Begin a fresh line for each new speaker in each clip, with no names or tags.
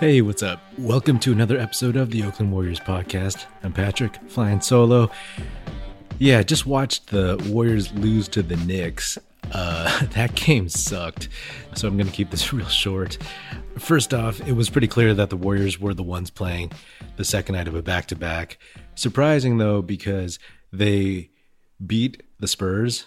Hey, what's up? Welcome to another episode of the Oakland Warriors podcast. I'm Patrick, flying solo. Yeah, just watched the Warriors lose to the Knicks. Uh, that game sucked, so I'm going to keep this real short. First off, it was pretty clear that the Warriors were the ones playing the second night of a back to back. Surprising though, because they beat the Spurs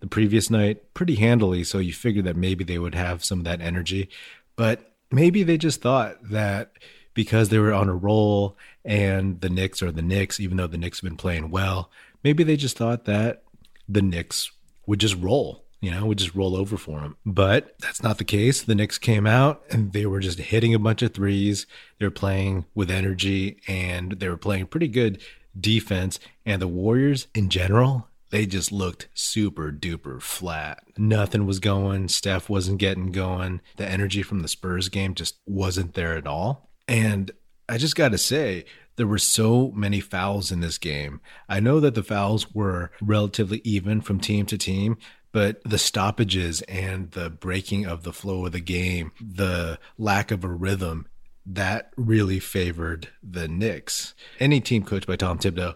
the previous night pretty handily, so you figured that maybe they would have some of that energy. But maybe they just thought that because they were on a roll and the Knicks are the Knicks, even though the Knicks have been playing well, maybe they just thought that the Knicks would just roll, you know, would just roll over for them. But that's not the case. The Knicks came out and they were just hitting a bunch of threes. They were playing with energy and they were playing pretty good defense. And the Warriors in general they just looked super duper flat. Nothing was going. Steph wasn't getting going. The energy from the Spurs game just wasn't there at all. And I just got to say, there were so many fouls in this game. I know that the fouls were relatively even from team to team, but the stoppages and the breaking of the flow of the game, the lack of a rhythm, that really favored the Knicks. Any team coached by Tom Thibodeau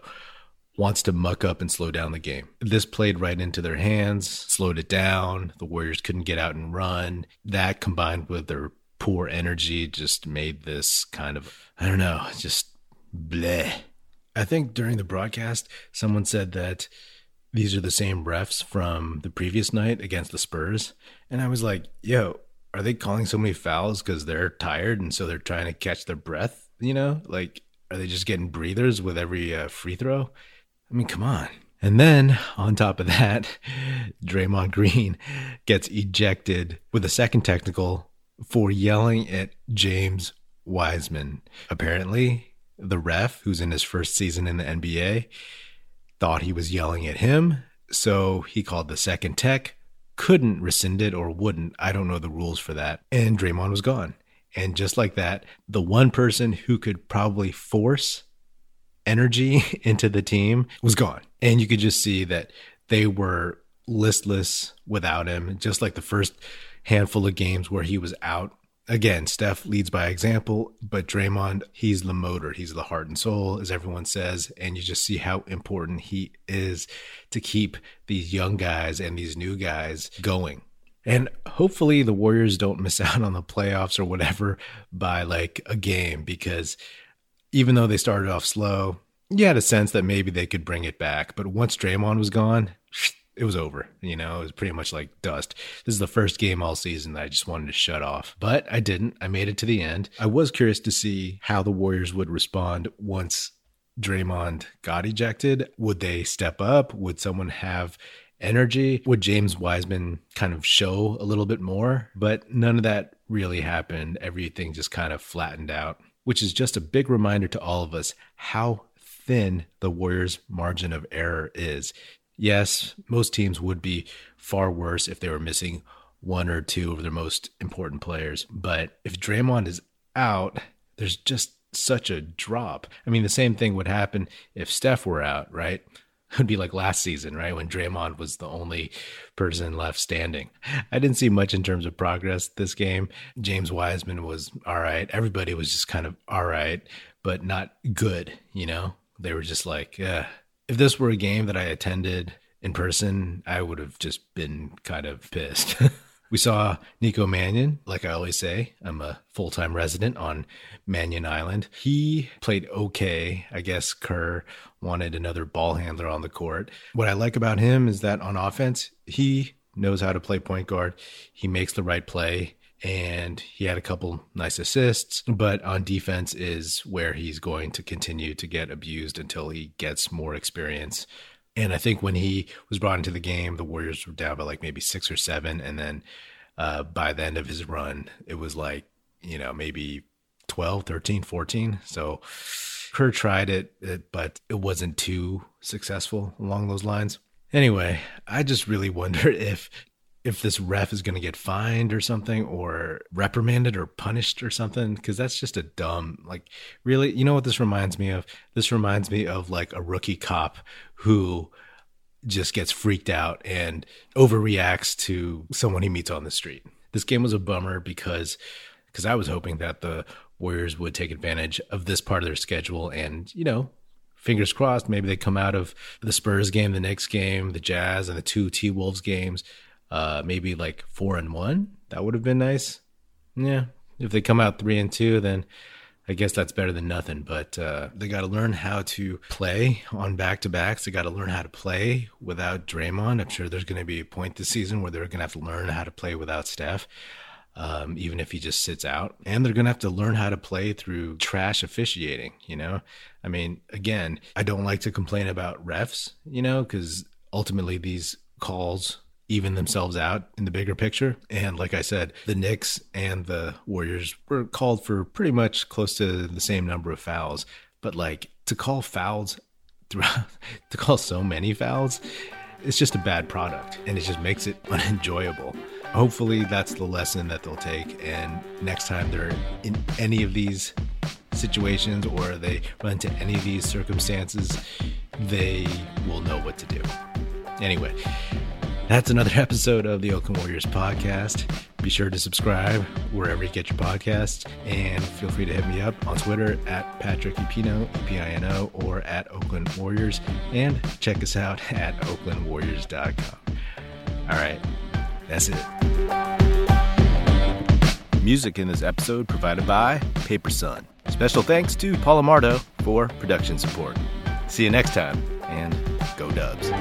wants to muck up and slow down the game. This played right into their hands, slowed it down. The Warriors couldn't get out and run. That combined with their poor energy just made this kind of, I don't know, just bleh. I think during the broadcast, someone said that these are the same refs from the previous night against the Spurs. And I was like, yo, are they calling so many fouls because they're tired and so they're trying to catch their breath? You know, like, are they just getting breathers with every uh, free throw? I mean, come on. And then on top of that, Draymond Green gets ejected with a second technical for yelling at James Wiseman. Apparently, the ref, who's in his first season in the NBA, thought he was yelling at him. So he called the second tech, couldn't rescind it or wouldn't. I don't know the rules for that. And Draymond was gone. And just like that, the one person who could probably force energy into the team was gone. And you could just see that they were listless without him, just like the first handful of games where he was out. Again, Steph leads by example, but Draymond, he's the motor. He's the heart and soul, as everyone says. And you just see how important he is to keep these young guys and these new guys going. And hopefully the Warriors don't miss out on the playoffs or whatever by like a game because even though they started off slow, you had a sense that maybe they could bring it back. But once Draymond was gone, it was over. You know, it was pretty much like dust. This is the first game all season that I just wanted to shut off. But I didn't. I made it to the end. I was curious to see how the Warriors would respond once Draymond got ejected. Would they step up? Would someone have energy? Would James Wiseman kind of show a little bit more? But none of that really happened. Everything just kind of flattened out which is just a big reminder to all of us how thin the Warriors' margin of error is. Yes, most teams would be far worse if they were missing one or two of their most important players. But if Draymond is out, there's just such a drop. I mean, the same thing would happen if Steph were out, right? Would be like last season, right? When Draymond was the only person left standing. I didn't see much in terms of progress this game. James Wiseman was all right. Everybody was just kind of all right, but not good, you know? They were just like. If this were a game that I attended in person, I would have just been kind of pissed. we saw Nico Mannion, like I always say, I'm a full time resident on Mannion Island. He played okay. I guess Kerr wanted another ball handler on the court. What I like about him is that on offense, he knows how to play point guard. He makes the right play and he had a couple nice assists, but on defense is where he's going to continue to get abused until he gets more experience. And I think when he was brought into the game, the Warriors were down by like maybe six or seven. And then uh, by the end of his run, it was like, you know, maybe 12, 13, 14. So Kerr tried it, but it wasn't too successful along those lines. Anyway, I just really wonder if if this ref is going to get fined or something or reprimanded or punished or something because that's just a dumb like really you know what this reminds me of? This reminds me of like a rookie cop who just gets freaked out and overreacts to someone he meets on the street. This game was a bummer because because I was hoping that the Warriors would take advantage of this part of their schedule and, you know, fingers crossed, maybe they come out of the Spurs game, the next game, the Jazz, and the two T Wolves games, uh, maybe like four and one. That would have been nice. Yeah. If they come out three and two, then I guess that's better than nothing. But uh, they got to learn how to play on back to backs. They got to learn how to play without Draymond. I'm sure there's going to be a point this season where they're going to have to learn how to play without Steph um, even if he just sits out. And they're going to have to learn how to play through trash officiating, you know? I mean, again, I don't like to complain about refs, you know, because ultimately these calls even themselves out in the bigger picture. And like I said, the Knicks and the Warriors were called for pretty much close to the same number of fouls. But like to call fouls throughout, to call so many fouls, it's just a bad product and it just makes it unenjoyable hopefully that's the lesson that they'll take and next time they're in any of these situations or they run into any of these circumstances they will know what to do anyway that's another episode of the Oakland Warriors podcast. Be sure to subscribe wherever you get your podcasts, and feel free to hit me up on Twitter at Patrick Epino, E-P-I-N-O, or at Oakland Warriors, and check us out at oaklandwarriors.com. All right, that's it. Music in this episode provided by Paper Sun. Special thanks to Paul Amardo for production support. See you next time, and go Dubs.